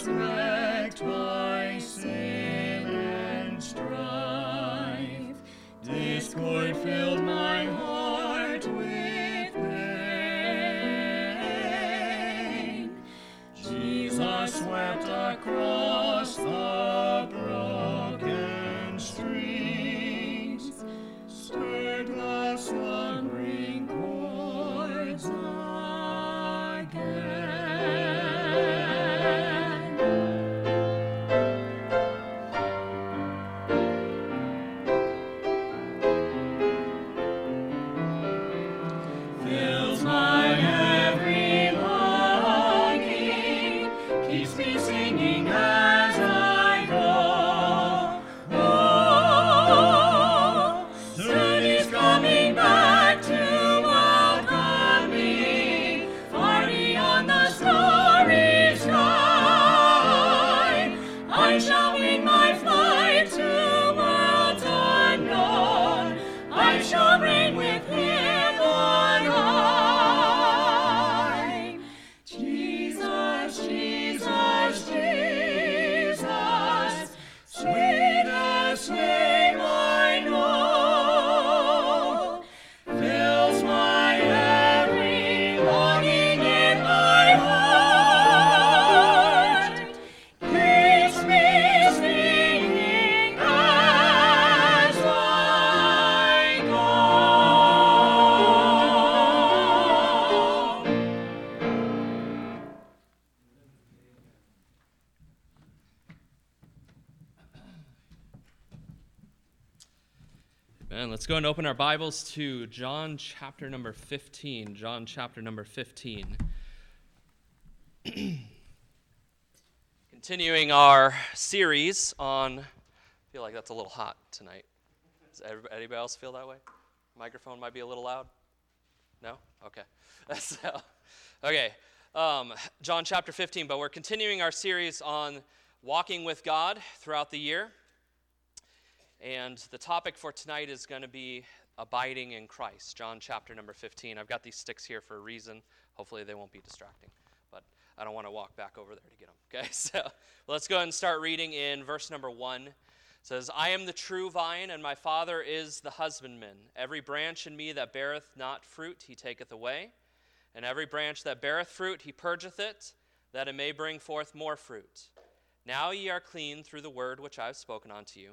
life go and open our Bibles to John chapter number 15. John chapter number 15. Continuing our series on, I feel like that's a little hot tonight. Does anybody else feel that way? Microphone might be a little loud? No? Okay. So, okay. Um, John chapter 15, but we're continuing our series on walking with God throughout the year. And the topic for tonight is going to be abiding in Christ, John chapter number 15. I've got these sticks here for a reason. Hopefully, they won't be distracting, but I don't want to walk back over there to get them. Okay, so let's go ahead and start reading in verse number 1. It says, I am the true vine, and my Father is the husbandman. Every branch in me that beareth not fruit, he taketh away. And every branch that beareth fruit, he purgeth it, that it may bring forth more fruit. Now ye are clean through the word which I have spoken unto you.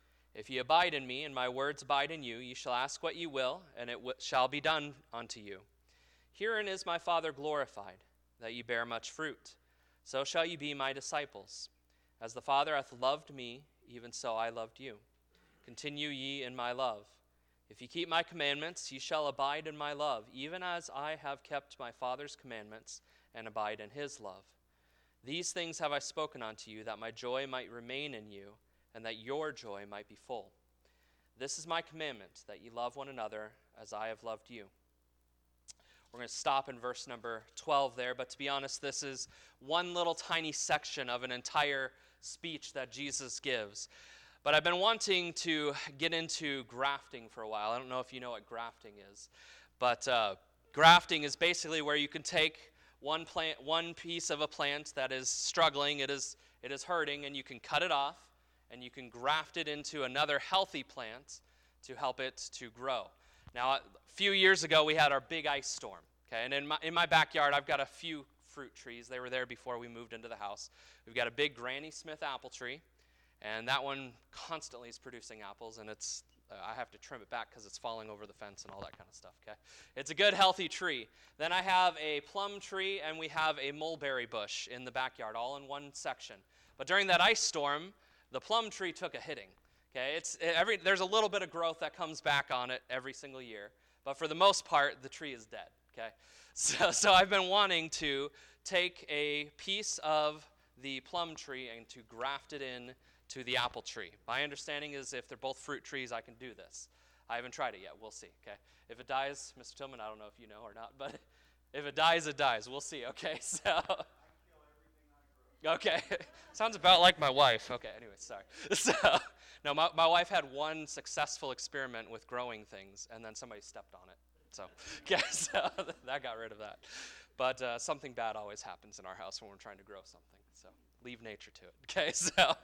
If ye abide in me, and my words abide in you, ye shall ask what ye will, and it w- shall be done unto you. Herein is my Father glorified, that ye bear much fruit. So shall ye be my disciples. As the Father hath loved me, even so I loved you. Continue ye in my love. If ye keep my commandments, ye shall abide in my love, even as I have kept my Father's commandments, and abide in his love. These things have I spoken unto you, that my joy might remain in you and that your joy might be full. This is my commandment, that ye love one another as I have loved you. We're going to stop in verse number 12 there, but to be honest, this is one little tiny section of an entire speech that Jesus gives. But I've been wanting to get into grafting for a while. I don't know if you know what grafting is, but uh, grafting is basically where you can take one plant, one piece of a plant that is struggling, it is, it is hurting, and you can cut it off, and you can graft it into another healthy plant to help it to grow. Now, a few years ago, we had our big ice storm. Okay, and in my, in my backyard, I've got a few fruit trees. They were there before we moved into the house. We've got a big Granny Smith apple tree, and that one constantly is producing apples, and it's uh, I have to trim it back because it's falling over the fence and all that kind of stuff. Okay, it's a good healthy tree. Then I have a plum tree, and we have a mulberry bush in the backyard, all in one section. But during that ice storm, the plum tree took a hitting. Okay, it's eh, every there's a little bit of growth that comes back on it every single year, but for the most part, the tree is dead. Okay, so so I've been wanting to take a piece of the plum tree and to graft it in to the apple tree. My understanding is if they're both fruit trees, I can do this. I haven't tried it yet. We'll see. Okay, if it dies, Mr. Tillman, I don't know if you know or not, but if it dies, it dies. We'll see. Okay, so. Okay. Sounds about like my wife. Okay, anyway, sorry. So, no, my, my wife had one successful experiment with growing things, and then somebody stepped on it. So, okay, so that got rid of that. But uh, something bad always happens in our house when we're trying to grow something. So, leave nature to it. Okay, so,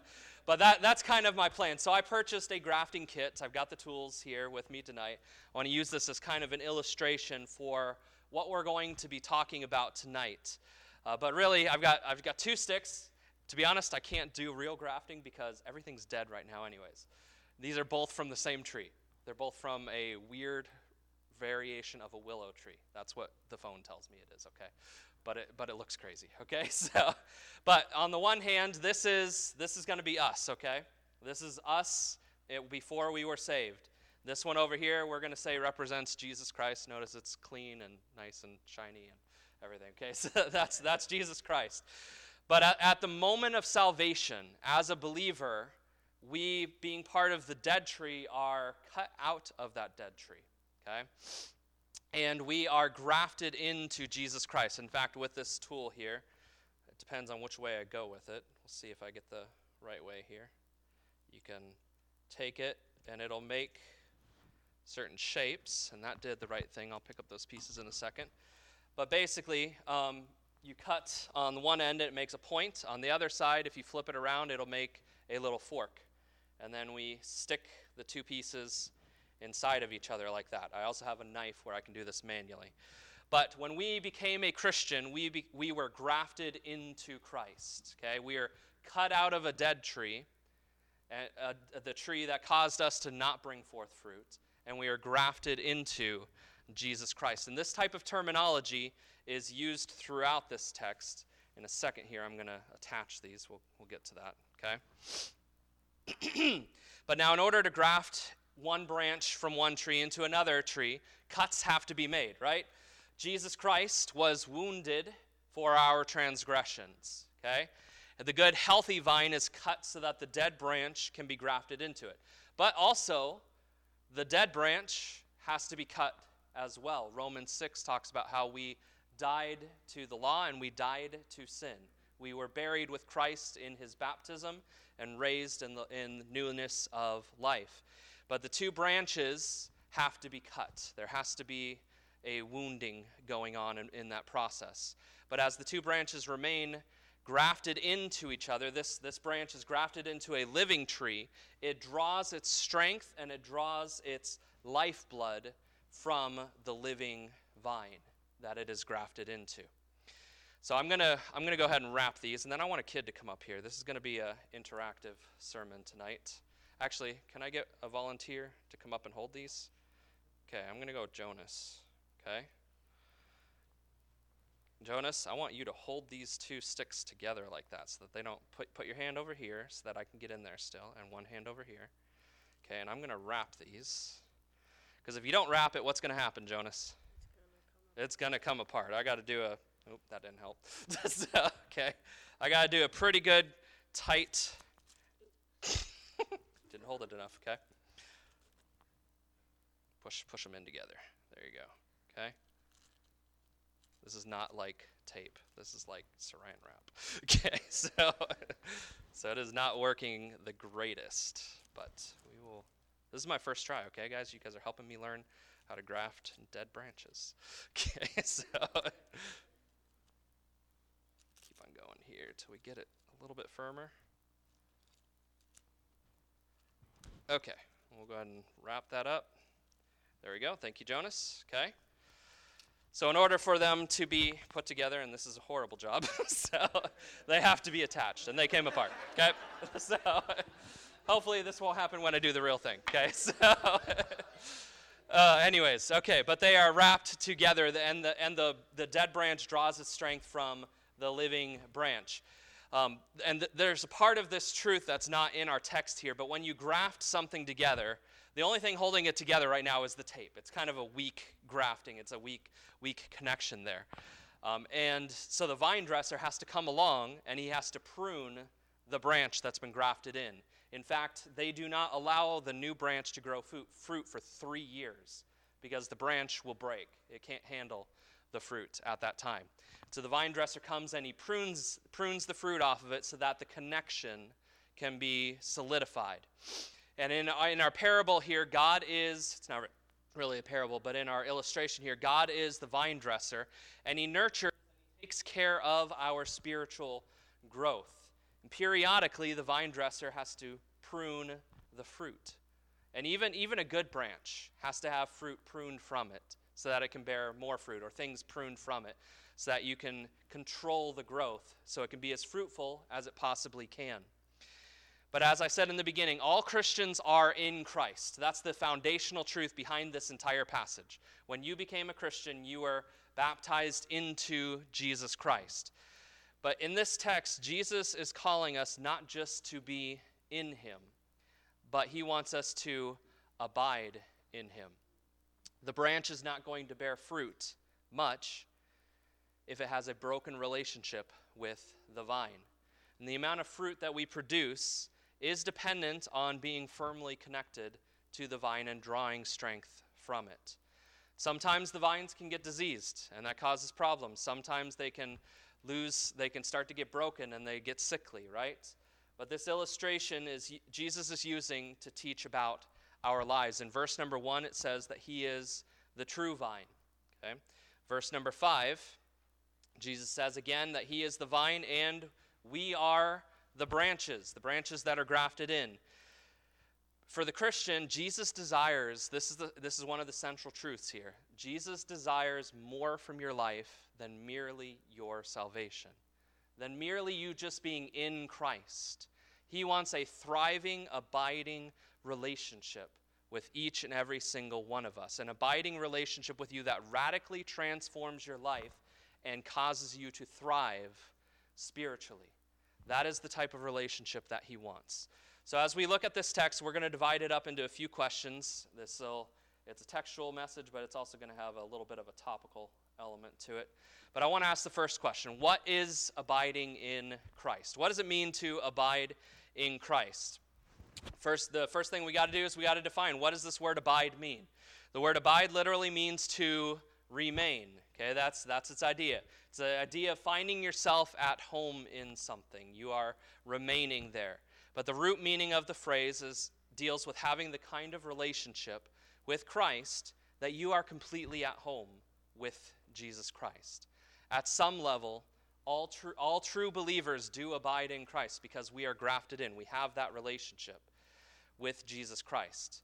but that, that's kind of my plan. So, I purchased a grafting kit. I've got the tools here with me tonight. I want to use this as kind of an illustration for what we're going to be talking about tonight. Uh, but really, I've got, I've got two sticks. To be honest, I can't do real grafting because everything's dead right now, anyways. These are both from the same tree. They're both from a weird variation of a willow tree. That's what the phone tells me it is, okay? But it, but it looks crazy, okay? So, but on the one hand, this is, this is going to be us, okay? This is us it, before we were saved. This one over here, we're going to say represents Jesus Christ. Notice it's clean and nice and shiny and everything. Okay, so that's, that's Jesus Christ. But at, at the moment of salvation, as a believer, we, being part of the dead tree, are cut out of that dead tree. Okay? And we are grafted into Jesus Christ. In fact, with this tool here, it depends on which way I go with it. We'll see if I get the right way here. You can take it, and it'll make certain shapes, and that did the right thing. I'll pick up those pieces in a second. But basically, um, you cut on the one end, it makes a point. On the other side, if you flip it around, it'll make a little fork. And then we stick the two pieces inside of each other like that. I also have a knife where I can do this manually. But when we became a Christian, we, be, we were grafted into Christ. Okay, we are cut out of a dead tree, the tree that caused us to not bring forth fruit, and we are grafted into Jesus Christ. And this type of terminology is used throughout this text. In a second here, I'm going to attach these. We'll, we'll get to that, okay? but now, in order to graft one branch from one tree into another tree, cuts have to be made, right? Jesus Christ was wounded for our transgressions, okay? And the good, healthy vine is cut so that the dead branch can be grafted into it. But also, the dead branch has to be cut as well. Romans 6 talks about how we died to the law and we died to sin. We were buried with Christ in his baptism and raised in, the, in newness of life. But the two branches have to be cut. There has to be a wounding going on in, in that process. But as the two branches remain grafted into each other, this, this branch is grafted into a living tree, it draws its strength and it draws its lifeblood from the living vine that it is grafted into. So I'm going to I'm going to go ahead and wrap these and then I want a kid to come up here. This is going to be an interactive sermon tonight. Actually, can I get a volunteer to come up and hold these? Okay, I'm going to go with Jonas. Okay? Jonas, I want you to hold these two sticks together like that so that they don't put put your hand over here so that I can get in there still and one hand over here. Okay, and I'm going to wrap these. Because if you don't wrap it, what's going to happen, Jonas? It's going to come apart. I got to do a. Oop, that didn't help. okay. I got to do a pretty good, tight. didn't hold it enough, okay? Push, push them in together. There you go. Okay? This is not like tape. This is like saran wrap. Okay, so so it is not working the greatest, but. This is my first try. Okay, guys, you guys are helping me learn how to graft dead branches. Okay, so keep on going here till we get it a little bit firmer. Okay, we'll go ahead and wrap that up. There we go. Thank you, Jonas. Okay. So, in order for them to be put together, and this is a horrible job, so they have to be attached, and they came apart. Okay. So, hopefully, this won't happen when I do the real thing. Okay. So. Uh, anyways, okay, but they are wrapped together, and, the, and the, the dead branch draws its strength from the living branch. Um, and th- there's a part of this truth that's not in our text here, but when you graft something together, the only thing holding it together right now is the tape. It's kind of a weak grafting, it's a weak, weak connection there. Um, and so the vine dresser has to come along and he has to prune the branch that's been grafted in. In fact, they do not allow the new branch to grow fruit for three years because the branch will break. It can't handle the fruit at that time. So the vine dresser comes and he prunes, prunes the fruit off of it so that the connection can be solidified. And in, uh, in our parable here, God is, it's not really a parable, but in our illustration here, God is the vine dresser, and he nurtures, takes care of our spiritual growth. And periodically, the vine dresser has to prune the fruit. And even, even a good branch has to have fruit pruned from it so that it can bear more fruit, or things pruned from it so that you can control the growth so it can be as fruitful as it possibly can. But as I said in the beginning, all Christians are in Christ. That's the foundational truth behind this entire passage. When you became a Christian, you were baptized into Jesus Christ. But in this text, Jesus is calling us not just to be in Him, but He wants us to abide in Him. The branch is not going to bear fruit much if it has a broken relationship with the vine. And the amount of fruit that we produce is dependent on being firmly connected to the vine and drawing strength from it. Sometimes the vines can get diseased, and that causes problems. Sometimes they can lose, they can start to get broken and they get sickly, right? But this illustration is Jesus is using to teach about our lives. In verse number one, it says that he is the true vine. Okay? Verse number five, Jesus says again that he is the vine and we are the branches, the branches that are grafted in. For the Christian, Jesus desires, this is, the, this is one of the central truths here. Jesus desires more from your life than merely your salvation, than merely you just being in Christ. He wants a thriving, abiding relationship with each and every single one of us, an abiding relationship with you that radically transforms your life and causes you to thrive spiritually. That is the type of relationship that he wants. So as we look at this text, we're going to divide it up into a few questions. This will it's a textual message, but it's also going to have a little bit of a topical element to it. But I want to ask the first question What is abiding in Christ? What does it mean to abide in Christ? First, the first thing we got to do is we got to define what does this word abide mean? The word abide literally means to remain. Okay, that's, that's its idea. It's the idea of finding yourself at home in something. You are remaining there. But the root meaning of the phrase is, deals with having the kind of relationship with Christ that you are completely at home with Jesus Christ. At some level, all, true all true believers do abide in Christ because we are grafted in. We have that relationship with Jesus Christ.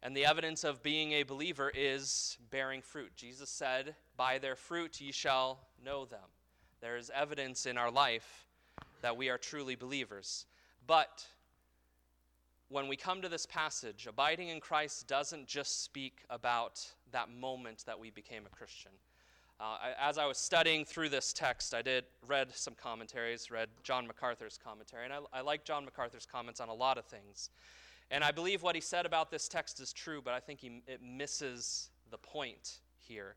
And the evidence of being a believer is bearing fruit. Jesus said, By their fruit ye shall know them. There is evidence in our life that we are truly believers. But when we come to this passage, abiding in Christ doesn't just speak about that moment that we became a Christian. Uh, I, as I was studying through this text, I did read some commentaries, read John MacArthur's commentary, and I, I like John MacArthur's comments on a lot of things. And I believe what he said about this text is true, but I think he, it misses the point here.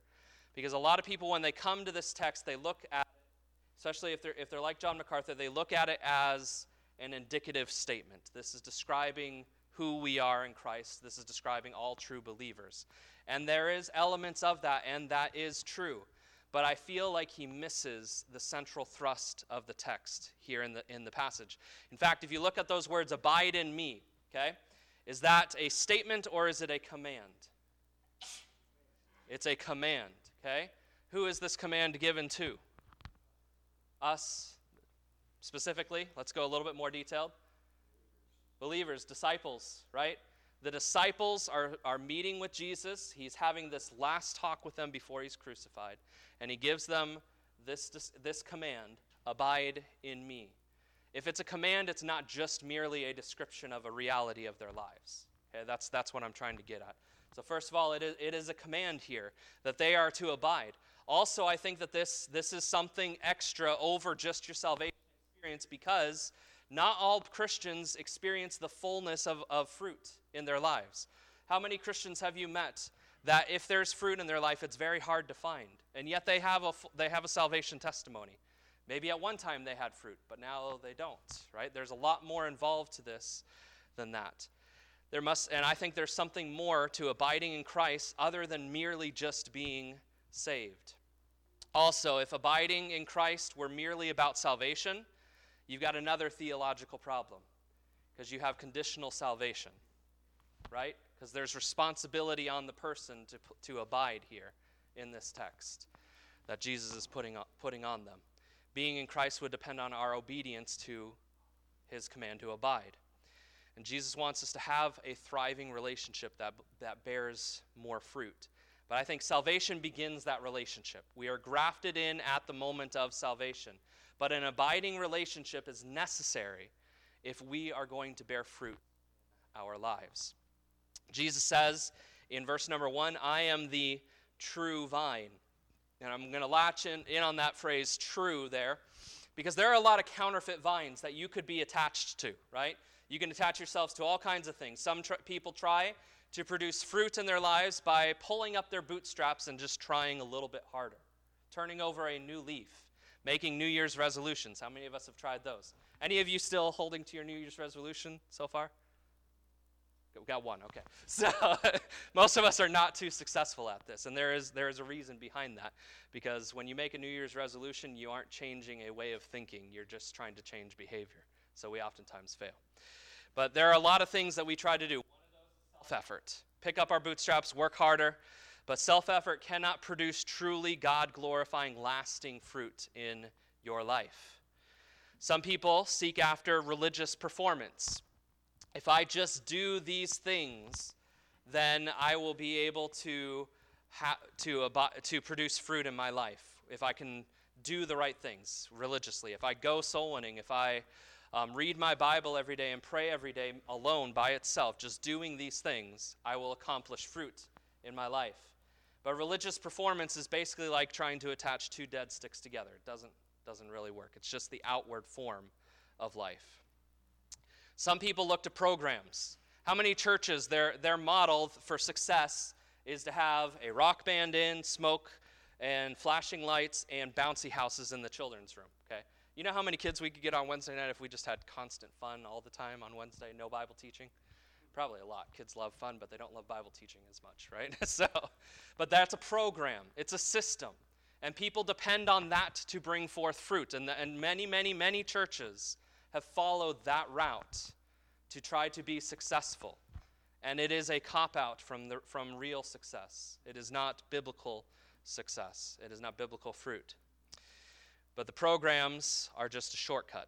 Because a lot of people, when they come to this text, they look at, especially if they're, if they're like John MacArthur, they look at it as an indicative statement. This is describing who we are in Christ. This is describing all true believers. And there is elements of that, and that is true. but I feel like he misses the central thrust of the text here in the, in the passage. In fact, if you look at those words, abide in me, okay, is that a statement or is it a command? It's a command, okay? Who is this command given to? Us specifically. Let's go a little bit more detailed. Believers, disciples, right? The disciples are, are meeting with Jesus. He's having this last talk with them before he's crucified. And he gives them this, this, command Abide in me. If it's a command, it's not just merely a description of a reality of their lives. Okay, that's, that's what I'm trying to get at. So, first of all, it is, it is a command here that they are to abide. Also, I think that this, this is something extra over just your salvation experience because not all Christians experience the fullness of, of fruit in their lives. How many Christians have you met that if there's fruit in their life, it's very hard to find, and yet they have a, they have a salvation testimony? Maybe at one time they had fruit, but now they don't, right? There's a lot more involved to this than that. There must, and I think there's something more to abiding in Christ other than merely just being saved. Also, if abiding in Christ were merely about salvation, you've got another theological problem because you have conditional salvation, right? Because there's responsibility on the person to, to abide here in this text that Jesus is putting on, putting on them. Being in Christ would depend on our obedience to his command to abide. And Jesus wants us to have a thriving relationship that, that bears more fruit. But I think salvation begins that relationship. We are grafted in at the moment of salvation. But an abiding relationship is necessary if we are going to bear fruit our lives. Jesus says in verse number one, I am the true vine. And I'm going to latch in, in on that phrase true there because there are a lot of counterfeit vines that you could be attached to, right? You can attach yourselves to all kinds of things. Some tr- people try to produce fruit in their lives by pulling up their bootstraps and just trying a little bit harder, turning over a new leaf making New Year's resolutions. How many of us have tried those? Any of you still holding to your New Year's resolution so far? We got one, okay. So most of us are not too successful at this, and there is, there is a reason behind that. Because when you make a New Year's resolution, you aren't changing a way of thinking, you're just trying to change behavior. So we oftentimes fail. But there are a lot of things that we try to do. One of those is self effort. Pick up our bootstraps, work harder, but self effort cannot produce truly God glorifying, lasting fruit in your life. Some people seek after religious performance. If I just do these things, then I will be able to, ha- to, ab- to produce fruit in my life. If I can do the right things religiously, if I go soul winning, if I um, read my Bible every day and pray every day alone by itself, just doing these things, I will accomplish fruit in my life. But religious performance is basically like trying to attach two dead sticks together. It doesn't, doesn't really work, it's just the outward form of life. Some people look to programs. How many churches, their, their model for success is to have a rock band in, smoke, and flashing lights, and bouncy houses in the children's room, okay? You know how many kids we could get on Wednesday night if we just had constant fun all the time on Wednesday, no Bible teaching? Probably a lot. Kids love fun, but they don't love Bible teaching as much, right? so, but that's a program, it's a system. And people depend on that to bring forth fruit. And, the, and many, many, many churches have followed that route to try to be successful. And it is a cop out from, the, from real success. It is not biblical success, it is not biblical fruit. But the programs are just a shortcut.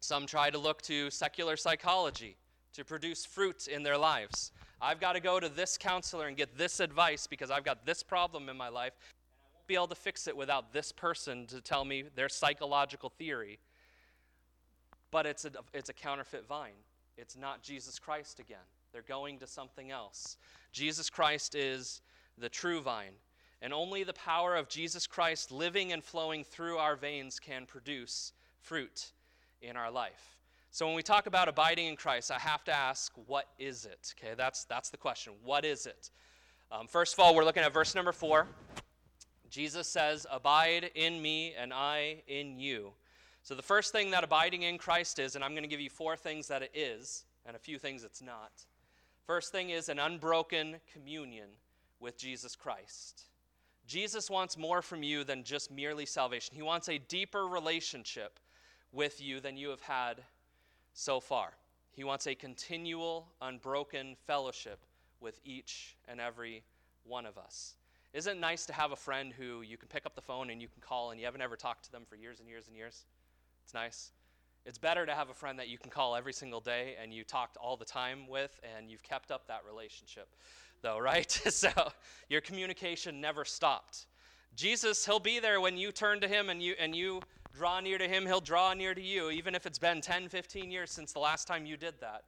Some try to look to secular psychology to produce fruit in their lives. I've got to go to this counselor and get this advice because I've got this problem in my life, and I won't be able to fix it without this person to tell me their psychological theory. But it's a, it's a counterfeit vine. It's not Jesus Christ again. They're going to something else. Jesus Christ is the true vine, and only the power of Jesus Christ living and flowing through our veins can produce fruit in our life. So when we talk about abiding in Christ, I have to ask, what is it? Okay, that's, that's the question. What is it? Um, first of all, we're looking at verse number four. Jesus says, Abide in me and I in you. So the first thing that abiding in Christ is, and I'm going to give you four things that it is, and a few things it's not. First thing is an unbroken communion with Jesus Christ. Jesus wants more from you than just merely salvation. He wants a deeper relationship with you than you have had so far. He wants a continual, unbroken fellowship with each and every one of us. Isn't it nice to have a friend who you can pick up the phone and you can call and you haven't ever talked to them for years and years and years? It's nice. It's better to have a friend that you can call every single day and you talked all the time with and you've kept up that relationship, though, right? so your communication never stopped. Jesus, he'll be there when you turn to him and you and you draw near to him, he'll draw near to you, even if it's been 10, 15 years since the last time you did that.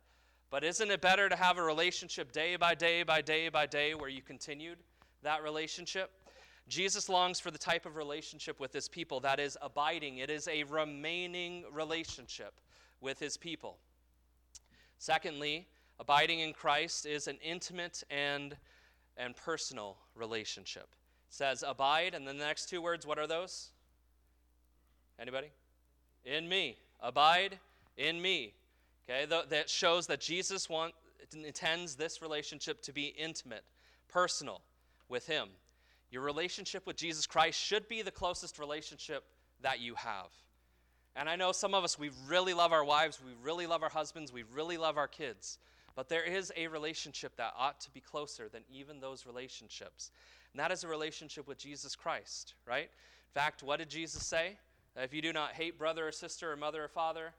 But isn't it better to have a relationship day by day by day by day where you continued that relationship? Jesus longs for the type of relationship with his people that is abiding, it is a remaining relationship with his people. Secondly, abiding in Christ is an intimate and, and personal relationship. It says abide, and then the next two words, what are those? Anybody? In me. Abide in me. Okay, that shows that Jesus want, intends this relationship to be intimate, personal with him. Your relationship with Jesus Christ should be the closest relationship that you have. And I know some of us, we really love our wives, we really love our husbands, we really love our kids. But there is a relationship that ought to be closer than even those relationships. And that is a relationship with Jesus Christ, right? In fact, what did Jesus say? Uh, if you do not hate brother or sister or mother or father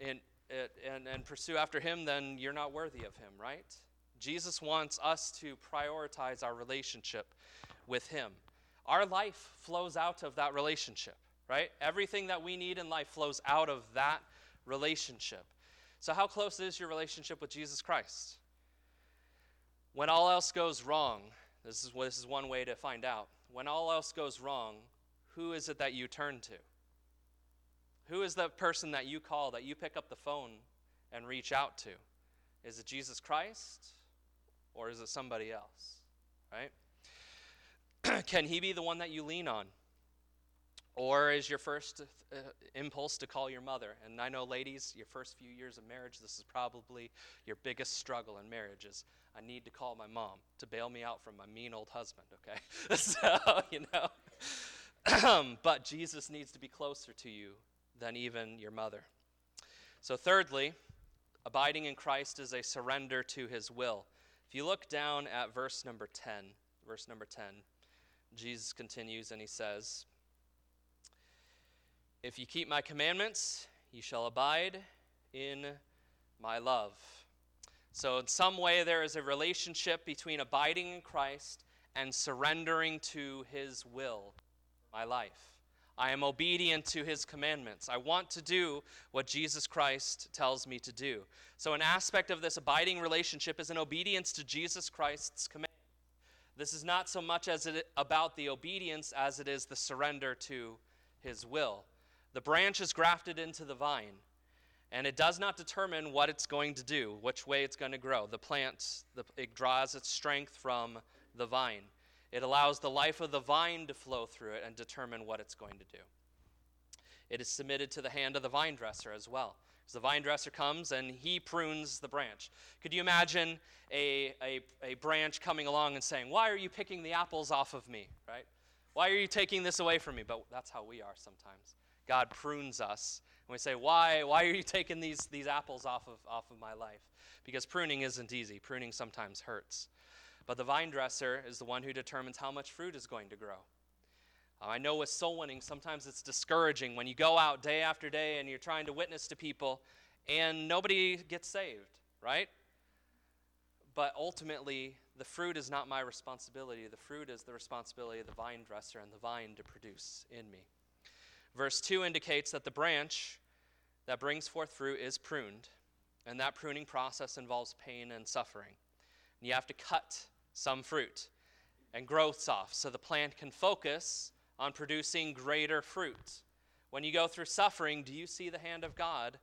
and, and, and pursue after him, then you're not worthy of him, right? Jesus wants us to prioritize our relationship with Him. Our life flows out of that relationship, right? Everything that we need in life flows out of that relationship. So, how close is your relationship with Jesus Christ? When all else goes wrong, this is, this is one way to find out. When all else goes wrong, who is it that you turn to? Who is the person that you call, that you pick up the phone and reach out to? Is it Jesus Christ or is it somebody else? Right? Can he be the one that you lean on? Or is your first uh, impulse to call your mother? And I know, ladies, your first few years of marriage, this is probably your biggest struggle in marriage is I need to call my mom to bail me out from my mean old husband, okay? so, you know. but Jesus needs to be closer to you than even your mother. So, thirdly, abiding in Christ is a surrender to his will. If you look down at verse number 10, verse number 10, Jesus continues and he says, If you keep my commandments, you shall abide in my love. So, in some way, there is a relationship between abiding in Christ and surrendering to his will my life. I am obedient to his commandments. I want to do what Jesus Christ tells me to do. So, an aspect of this abiding relationship is an obedience to Jesus Christ's command. This is not so much as it, about the obedience as it is the surrender to his will. The branch is grafted into the vine, and it does not determine what it's going to do, which way it's going to grow. The plant, the, it draws its strength from the vine. It allows the life of the vine to flow through it and determine what it's going to do. It is submitted to the hand of the vine dresser as well. So the vine dresser comes and he prunes the branch. Could you imagine a, a, a branch coming along and saying, Why are you picking the apples off of me? Right? Why are you taking this away from me? But that's how we are sometimes. God prunes us. And we say, Why, why are you taking these, these apples off of, off of my life? Because pruning isn't easy. Pruning sometimes hurts. But the vine dresser is the one who determines how much fruit is going to grow. Uh, I know with soul winning, sometimes it's discouraging when you go out day after day and you're trying to witness to people and nobody gets saved, right? But ultimately, the fruit is not my responsibility. The fruit is the responsibility of the vine dresser and the vine to produce in me. Verse 2 indicates that the branch that brings forth fruit is pruned, and that pruning process involves pain and suffering. And you have to cut some fruit and growths off so the plant can focus on producing greater fruit. When you go through suffering, do you see the hand of God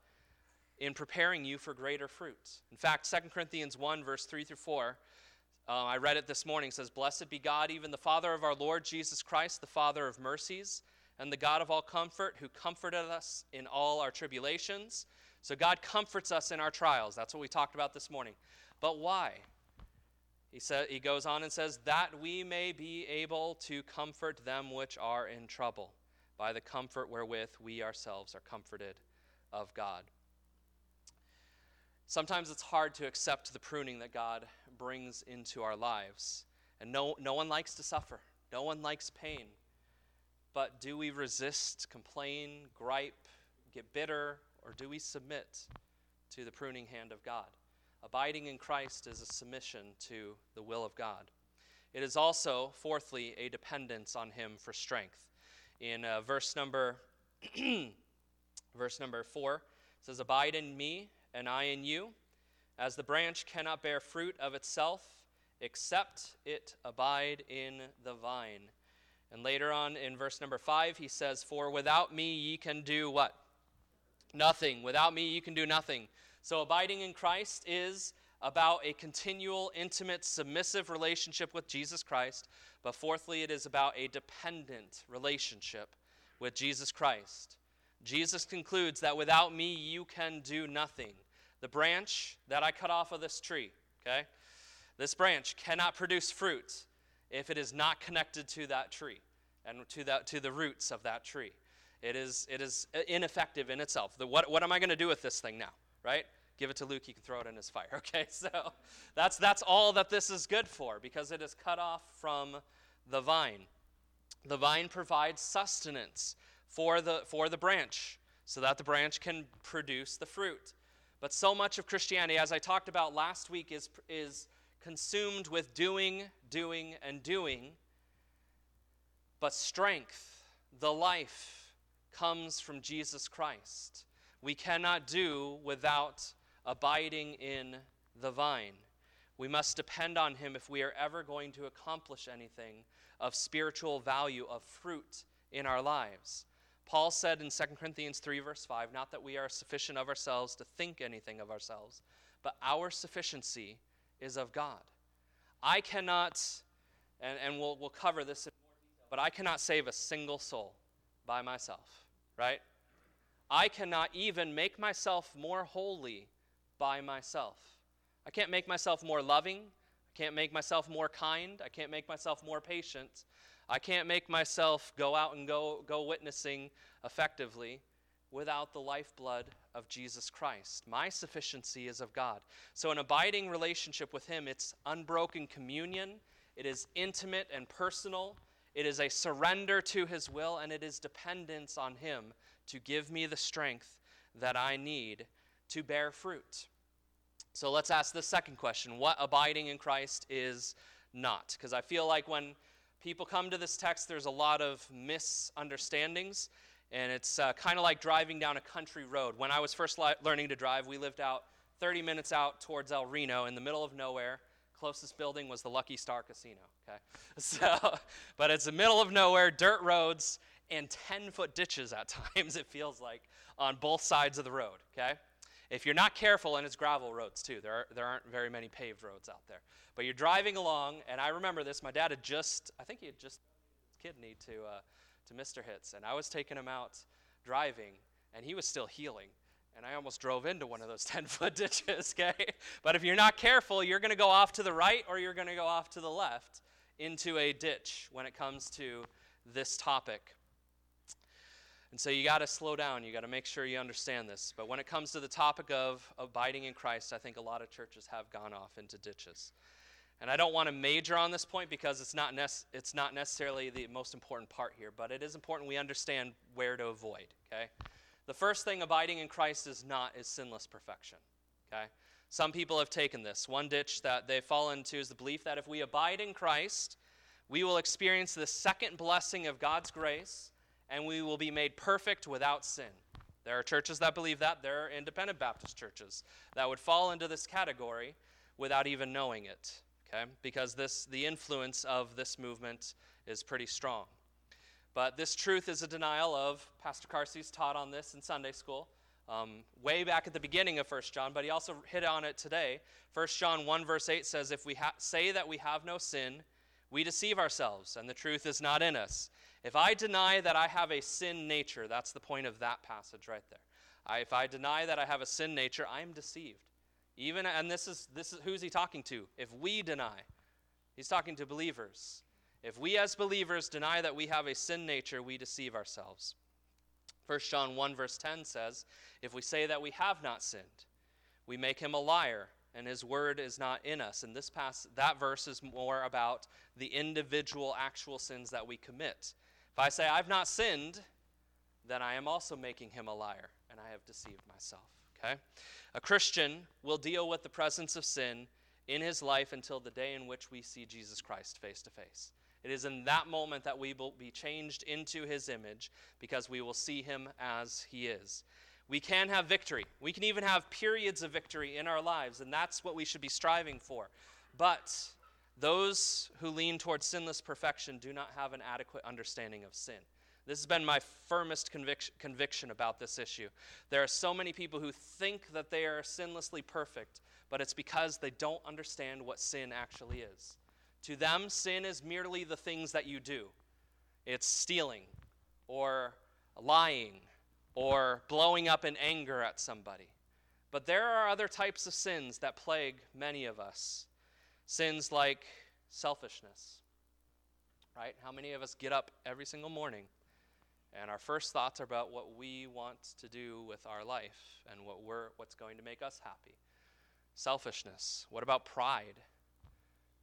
in preparing you for greater fruit? In fact, 2 Corinthians 1, verse 3 through 4, uh, I read it this morning, says, Blessed be God, even the Father of our Lord Jesus Christ, the Father of mercies, and the God of all comfort, who comforted us in all our tribulations. So God comforts us in our trials. That's what we talked about this morning. But why? He, sa- he goes on and says, That we may be able to comfort them which are in trouble by the comfort wherewith we ourselves are comforted of God. Sometimes it's hard to accept the pruning that God brings into our lives. And no, no one likes to suffer, no one likes pain. But do we resist, complain, gripe, get bitter, or do we submit to the pruning hand of God? Abiding in Christ is a submission to the will of God. It is also, fourthly, a dependence on Him for strength. In uh, verse number verse number four, says, "Abide in me, and I in you, as the branch cannot bear fruit of itself, except it abide in the vine." And later on in verse number five, he says, For without me ye can do what? Nothing. Without me you can do nothing. So abiding in Christ is about a continual, intimate, submissive relationship with Jesus Christ. But fourthly, it is about a dependent relationship with Jesus Christ. Jesus concludes that without me you can do nothing. The branch that I cut off of this tree, okay? This branch cannot produce fruit if it is not connected to that tree and to, that, to the roots of that tree. It is, it is ineffective in itself. The, what, what am I going to do with this thing now, right? Give it to Luke, he can throw it in his fire, okay? So that's, that's all that this is good for because it is cut off from the vine. The vine provides sustenance for the, for the branch so that the branch can produce the fruit. But so much of Christianity, as I talked about last week, is, is consumed with doing, doing, and doing. But strength, the life, comes from Jesus Christ. We cannot do without abiding in the vine. We must depend on him if we are ever going to accomplish anything of spiritual value, of fruit in our lives. Paul said in 2 Corinthians 3, verse 5, not that we are sufficient of ourselves to think anything of ourselves, but our sufficiency is of God. I cannot, and, and we'll, we'll cover this in more detail, but I cannot save a single soul by myself, right? I cannot even make myself more holy by myself. I can't make myself more loving. I can't make myself more kind. I can't make myself more patient. I can't make myself go out and go, go witnessing effectively without the lifeblood of Jesus Christ. My sufficiency is of God. So, an abiding relationship with Him, it's unbroken communion, it is intimate and personal, it is a surrender to His will, and it is dependence on Him to give me the strength that I need to bear fruit. So, let's ask the second question what abiding in Christ is not? Because I feel like when people come to this text, there's a lot of misunderstandings. And it's uh, kind of like driving down a country road. When I was first li- learning to drive, we lived out 30 minutes out towards El Reno in the middle of nowhere. Closest building was the Lucky Star Casino. Okay, so but it's the middle of nowhere, dirt roads, and 10 foot ditches at times. It feels like on both sides of the road. Okay, if you're not careful, and it's gravel roads too. There are, there aren't very many paved roads out there. But you're driving along, and I remember this. My dad had just, I think he had just kidney to. Uh, to Mr. Hits, and I was taking him out driving, and he was still healing. And I almost drove into one of those 10 foot ditches, okay? But if you're not careful, you're going to go off to the right or you're going to go off to the left into a ditch when it comes to this topic. And so you got to slow down. You got to make sure you understand this. But when it comes to the topic of abiding in Christ, I think a lot of churches have gone off into ditches. And I don't want to major on this point because it's not, nec- it's not necessarily the most important part here, but it is important we understand where to avoid, okay? The first thing abiding in Christ is not is sinless perfection, okay? Some people have taken this. One ditch that they fall into is the belief that if we abide in Christ, we will experience the second blessing of God's grace and we will be made perfect without sin. There are churches that believe that. There are independent Baptist churches that would fall into this category without even knowing it okay? Because this, the influence of this movement is pretty strong. But this truth is a denial of, Pastor Carsey's taught on this in Sunday school, um, way back at the beginning of 1 John, but he also hit on it today. 1 John 1, verse 8 says, If we ha- say that we have no sin, we deceive ourselves, and the truth is not in us. If I deny that I have a sin nature, that's the point of that passage right there. I, if I deny that I have a sin nature, I am deceived. Even and this is this is who's he talking to? If we deny He's talking to believers. If we as believers deny that we have a sin nature, we deceive ourselves. 1 John 1, verse 10 says, If we say that we have not sinned, we make him a liar, and his word is not in us. And this pass, that verse is more about the individual actual sins that we commit. If I say, I've not sinned, then I am also making him a liar, and I have deceived myself. Okay? A Christian will deal with the presence of sin in his life until the day in which we see Jesus Christ face to face. It is in that moment that we will be changed into his image because we will see him as he is. We can have victory. We can even have periods of victory in our lives, and that's what we should be striving for. But those who lean towards sinless perfection do not have an adequate understanding of sin. This has been my firmest convic- conviction about this issue. There are so many people who think that they are sinlessly perfect, but it's because they don't understand what sin actually is. To them, sin is merely the things that you do it's stealing, or lying, or blowing up in anger at somebody. But there are other types of sins that plague many of us. Sins like selfishness, right? How many of us get up every single morning and our first thoughts are about what we want to do with our life and what we're, what's going to make us happy? Selfishness. What about pride?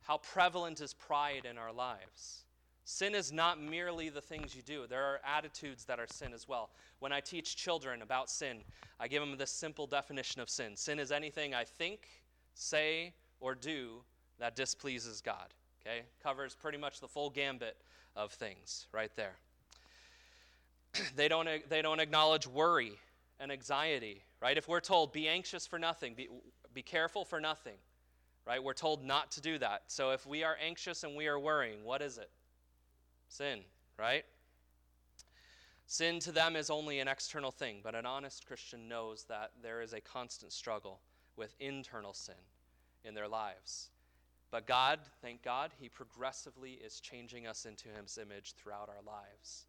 How prevalent is pride in our lives? Sin is not merely the things you do. There are attitudes that are sin as well. When I teach children about sin, I give them this simple definition of sin sin is anything I think, say, or do that displeases God. Okay? Covers pretty much the full gambit of things right there. they, don't, they don't acknowledge worry and anxiety, right? If we're told, be anxious for nothing, be, be careful for nothing, right? We're told not to do that. So if we are anxious and we are worrying, what is it? Sin, right? Sin to them is only an external thing, but an honest Christian knows that there is a constant struggle with internal sin in their lives. But God, thank God, He progressively is changing us into His image throughout our lives.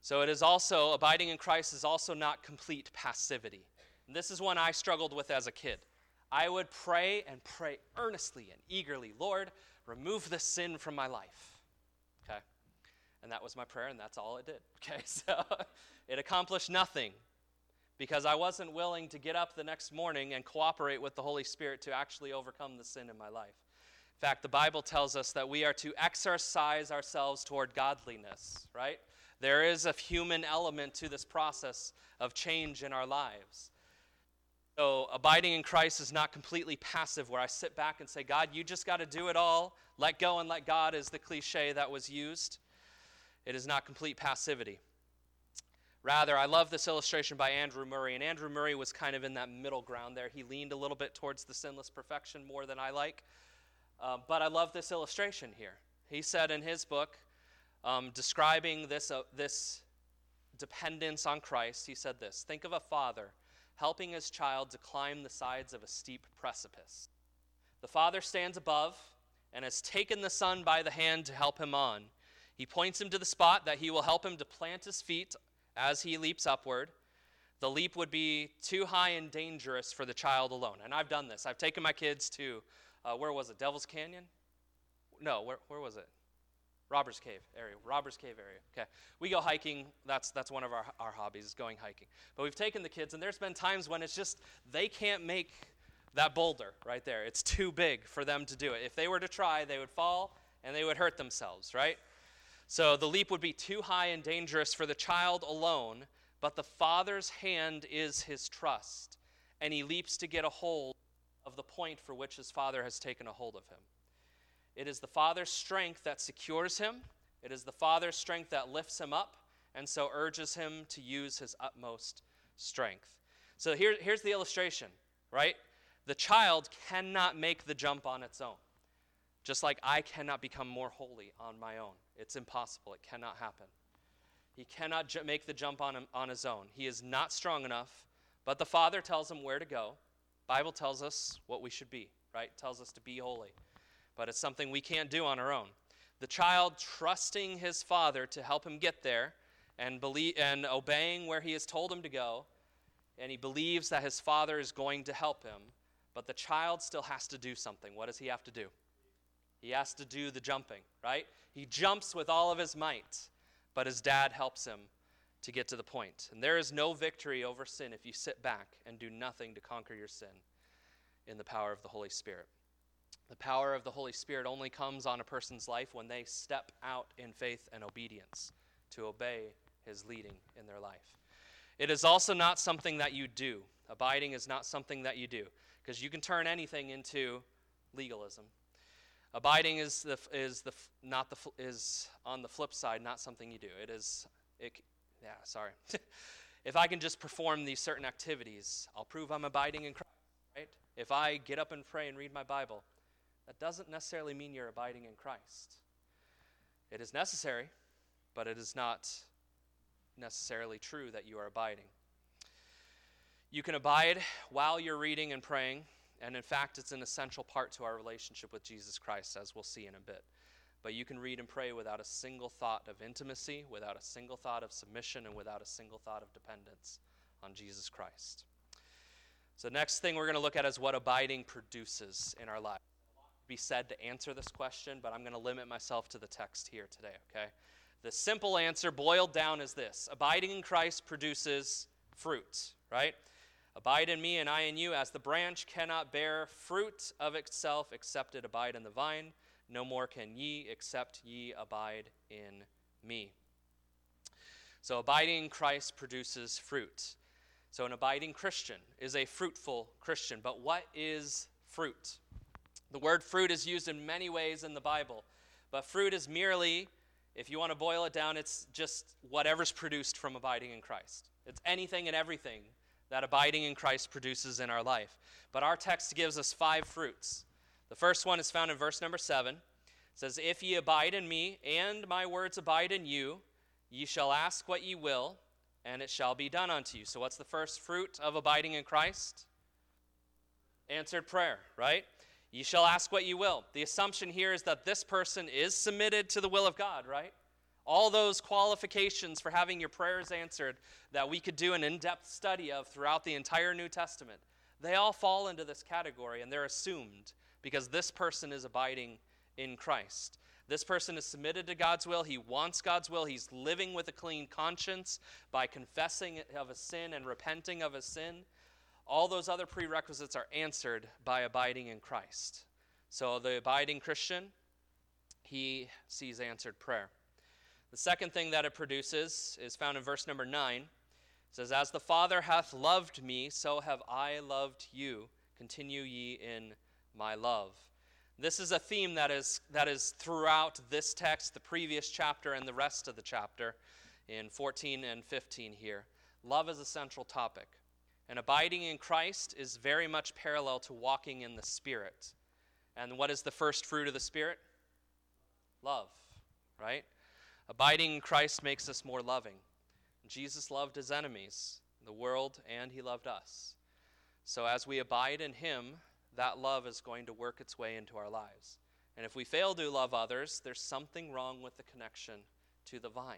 So it is also, abiding in Christ is also not complete passivity. And this is one I struggled with as a kid. I would pray and pray earnestly and eagerly, Lord, remove the sin from my life. Okay? And that was my prayer, and that's all it did. Okay? So it accomplished nothing because I wasn't willing to get up the next morning and cooperate with the Holy Spirit to actually overcome the sin in my life. In fact, the Bible tells us that we are to exercise ourselves toward godliness, right? There is a human element to this process of change in our lives. So, abiding in Christ is not completely passive, where I sit back and say, God, you just got to do it all. Let go and let God is the cliche that was used. It is not complete passivity. Rather, I love this illustration by Andrew Murray, and Andrew Murray was kind of in that middle ground there. He leaned a little bit towards the sinless perfection more than I like. Uh, but I love this illustration here. He said in his book, um, describing this, uh, this dependence on Christ, he said this Think of a father helping his child to climb the sides of a steep precipice. The father stands above and has taken the son by the hand to help him on. He points him to the spot that he will help him to plant his feet as he leaps upward. The leap would be too high and dangerous for the child alone. And I've done this. I've taken my kids to, uh, where was it? Devil's Canyon? No, where, where was it? Robbers Cave area, Robbers Cave area. Okay, we go hiking. That's that's one of our our hobbies is going hiking. But we've taken the kids, and there's been times when it's just they can't make that boulder right there. It's too big for them to do it. If they were to try, they would fall and they would hurt themselves. Right. So the leap would be too high and dangerous for the child alone. But the father's hand is his trust, and he leaps to get a hold of the point for which his father has taken a hold of him. It is the Father's strength that secures him, it is the Father's strength that lifts him up, and so urges him to use his utmost strength. So here, here's the illustration, right? The child cannot make the jump on its own. Just like I cannot become more holy on my own. It's impossible. It cannot happen. He cannot ju- make the jump on, him, on his own. He is not strong enough, but the Father tells him where to go. Bible tells us what we should be, right? Tells us to be holy but it's something we can't do on our own. The child trusting his father to help him get there and, believe, and obeying where he has told him to go, and he believes that his father is going to help him, but the child still has to do something. What does he have to do? He has to do the jumping, right? He jumps with all of his might, but his dad helps him to get to the point. And there is no victory over sin if you sit back and do nothing to conquer your sin in the power of the Holy Spirit. The power of the Holy Spirit only comes on a person's life when they step out in faith and obedience to obey his leading in their life. It is also not something that you do. Abiding is not something that you do because you can turn anything into legalism. Abiding is the is the not the is on the flip side not something you do. It is it yeah, sorry. if I can just perform these certain activities, I'll prove I'm abiding in Christ, right? If I get up and pray and read my Bible, that doesn't necessarily mean you're abiding in Christ. It is necessary, but it is not necessarily true that you are abiding. You can abide while you're reading and praying, and in fact, it's an essential part to our relationship with Jesus Christ, as we'll see in a bit. But you can read and pray without a single thought of intimacy, without a single thought of submission, and without a single thought of dependence on Jesus Christ. So, next thing we're going to look at is what abiding produces in our lives. Be said to answer this question, but I'm going to limit myself to the text here today, okay? The simple answer, boiled down, is this Abiding in Christ produces fruit, right? Abide in me and I in you, as the branch cannot bear fruit of itself except it abide in the vine. No more can ye except ye abide in me. So, abiding in Christ produces fruit. So, an abiding Christian is a fruitful Christian. But what is fruit? The word fruit is used in many ways in the Bible, but fruit is merely, if you want to boil it down, it's just whatever's produced from abiding in Christ. It's anything and everything that abiding in Christ produces in our life. But our text gives us five fruits. The first one is found in verse number seven. It says, If ye abide in me, and my words abide in you, ye shall ask what ye will, and it shall be done unto you. So, what's the first fruit of abiding in Christ? Answered prayer, right? Ye shall ask what you will. The assumption here is that this person is submitted to the will of God, right? All those qualifications for having your prayers answered that we could do an in depth study of throughout the entire New Testament, they all fall into this category and they're assumed because this person is abiding in Christ. This person is submitted to God's will. He wants God's will. He's living with a clean conscience by confessing of a sin and repenting of a sin. All those other prerequisites are answered by abiding in Christ. So the abiding Christian, he sees answered prayer. The second thing that it produces is found in verse number 9. It says, As the Father hath loved me, so have I loved you. Continue ye in my love. This is a theme that is, that is throughout this text, the previous chapter, and the rest of the chapter in 14 and 15 here. Love is a central topic. And abiding in Christ is very much parallel to walking in the Spirit. And what is the first fruit of the Spirit? Love, right? Abiding in Christ makes us more loving. Jesus loved his enemies, the world, and he loved us. So as we abide in him, that love is going to work its way into our lives. And if we fail to love others, there's something wrong with the connection to the vine.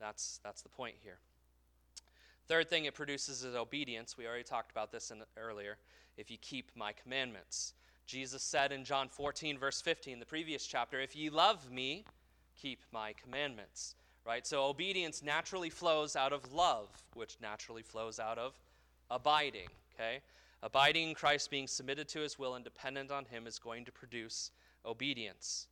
That's, that's the point here. Third thing it produces is obedience. We already talked about this in, earlier. If you keep my commandments. Jesus said in John 14, verse 15, the previous chapter, If ye love me, keep my commandments. Right? So obedience naturally flows out of love, which naturally flows out of abiding. Okay? Abiding in Christ, being submitted to his will and dependent on him, is going to produce obedience.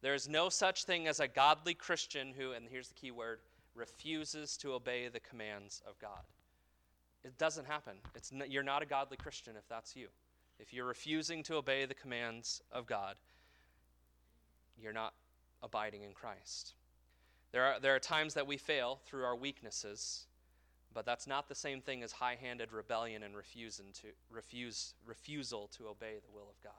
There is no such thing as a godly Christian who, and here's the key word, refuses to obey the commands of God. It doesn't happen. It's you're not a godly Christian if that's you. If you're refusing to obey the commands of God, you're not abiding in Christ. There are, there are times that we fail through our weaknesses, but that's not the same thing as high handed rebellion and refusing to, refuse, refusal to obey the will of God.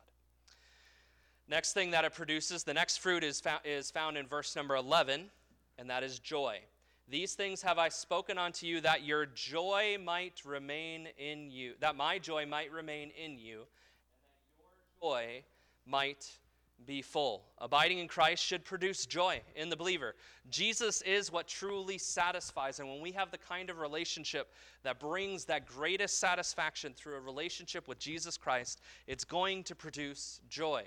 Next thing that it produces, the next fruit is, fo- is found in verse number 11, and that is joy. These things have I spoken unto you that your joy might remain in you, that my joy might remain in you, and that your joy might be full. Abiding in Christ should produce joy in the believer. Jesus is what truly satisfies. And when we have the kind of relationship that brings that greatest satisfaction through a relationship with Jesus Christ, it's going to produce joy.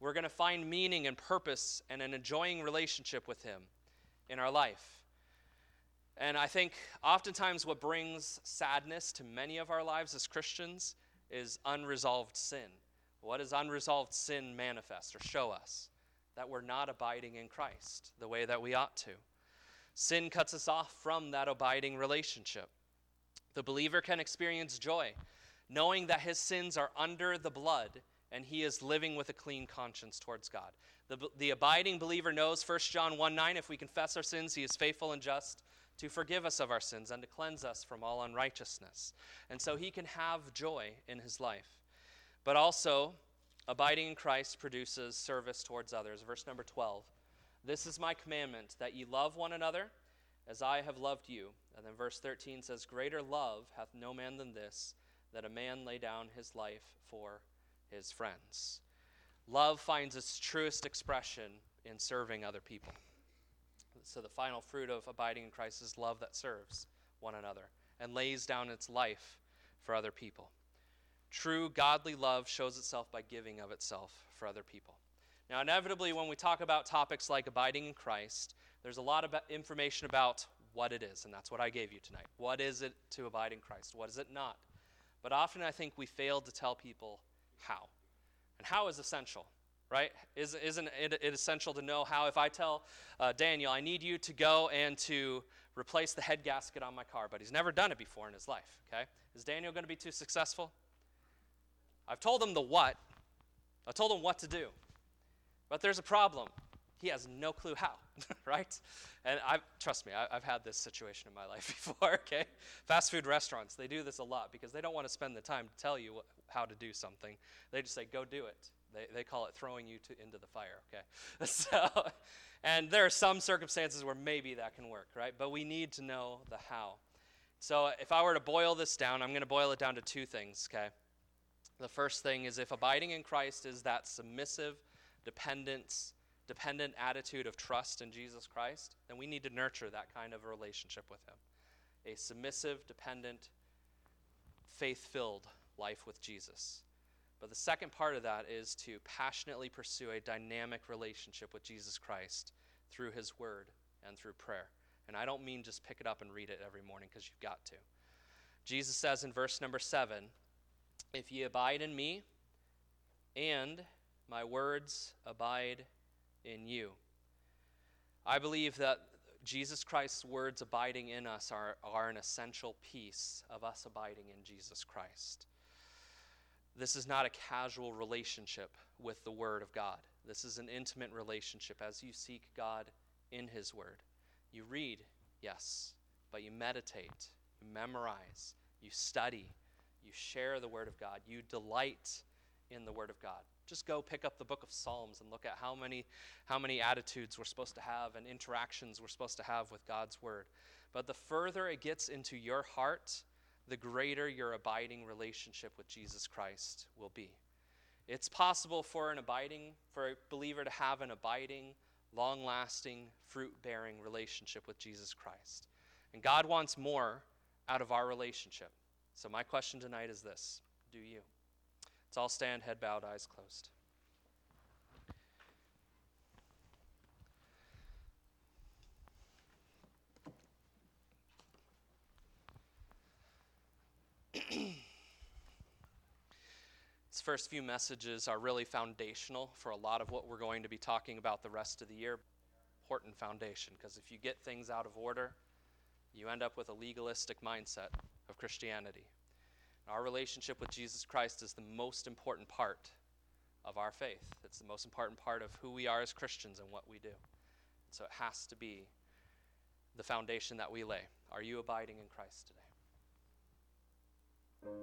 We're going to find meaning and purpose and an enjoying relationship with Him in our life. And I think oftentimes what brings sadness to many of our lives as Christians is unresolved sin. What does unresolved sin manifest or show us? That we're not abiding in Christ the way that we ought to. Sin cuts us off from that abiding relationship. The believer can experience joy, knowing that his sins are under the blood and he is living with a clean conscience towards God. The, the abiding believer knows 1 John 1 9, if we confess our sins, he is faithful and just to forgive us of our sins and to cleanse us from all unrighteousness. And so he can have joy in his life. But also, abiding in Christ produces service towards others. Verse number 12 This is my commandment, that ye love one another as I have loved you. And then verse 13 says, Greater love hath no man than this, that a man lay down his life for his friends. Love finds its truest expression in serving other people. So, the final fruit of abiding in Christ is love that serves one another and lays down its life for other people. True godly love shows itself by giving of itself for other people. Now, inevitably, when we talk about topics like abiding in Christ, there's a lot of information about what it is, and that's what I gave you tonight. What is it to abide in Christ? What is it not? But often I think we fail to tell people how. And how is essential, right? Is, isn't it, essential to know how? If I tell uh, Daniel, I need you to go and to replace the head gasket on my car, but he's never done it before in his life, okay? Is Daniel going to be too successful? I've told him the what, I told him what to do. But there's a problem. He has no clue how, right? And I trust me, I, have had this situation in my life before. Okay, fast food restaurants they do this a lot because they don't want to spend the time to tell you how to do something. They just say, "Go do it." They, they call it throwing you to, into the fire. Okay, so and there are some circumstances where maybe that can work, right? But we need to know the how. So if I were to boil this down, I'm going to boil it down to two things. Okay, the first thing is if abiding in Christ is that submissive dependence dependent attitude of trust in Jesus Christ, then we need to nurture that kind of a relationship with Him. A submissive, dependent, faith filled life with Jesus. But the second part of that is to passionately pursue a dynamic relationship with Jesus Christ through His Word and through prayer. And I don't mean just pick it up and read it every morning because you've got to. Jesus says in verse number seven, If ye abide in me, and my words abide in you. I believe that Jesus Christ's words abiding in us are, are an essential piece of us abiding in Jesus Christ. This is not a casual relationship with the Word of God. This is an intimate relationship as you seek God in His Word. You read, yes, but you meditate, you memorize, you study, you share the Word of God, you delight in the Word of God. Just go pick up the book of Psalms and look at how many, how many attitudes we're supposed to have and interactions we're supposed to have with God's Word. But the further it gets into your heart, the greater your abiding relationship with Jesus Christ will be. It's possible for an abiding, for a believer to have an abiding, long lasting, fruit bearing relationship with Jesus Christ. And God wants more out of our relationship. So, my question tonight is this Do you? Let's all stand, head bowed, eyes closed. First few messages are really foundational for a lot of what we're going to be talking about the rest of the year. Important foundation, because if you get things out of order, you end up with a legalistic mindset of Christianity. Our relationship with Jesus Christ is the most important part of our faith. It's the most important part of who we are as Christians and what we do. So it has to be the foundation that we lay. Are you abiding in Christ today?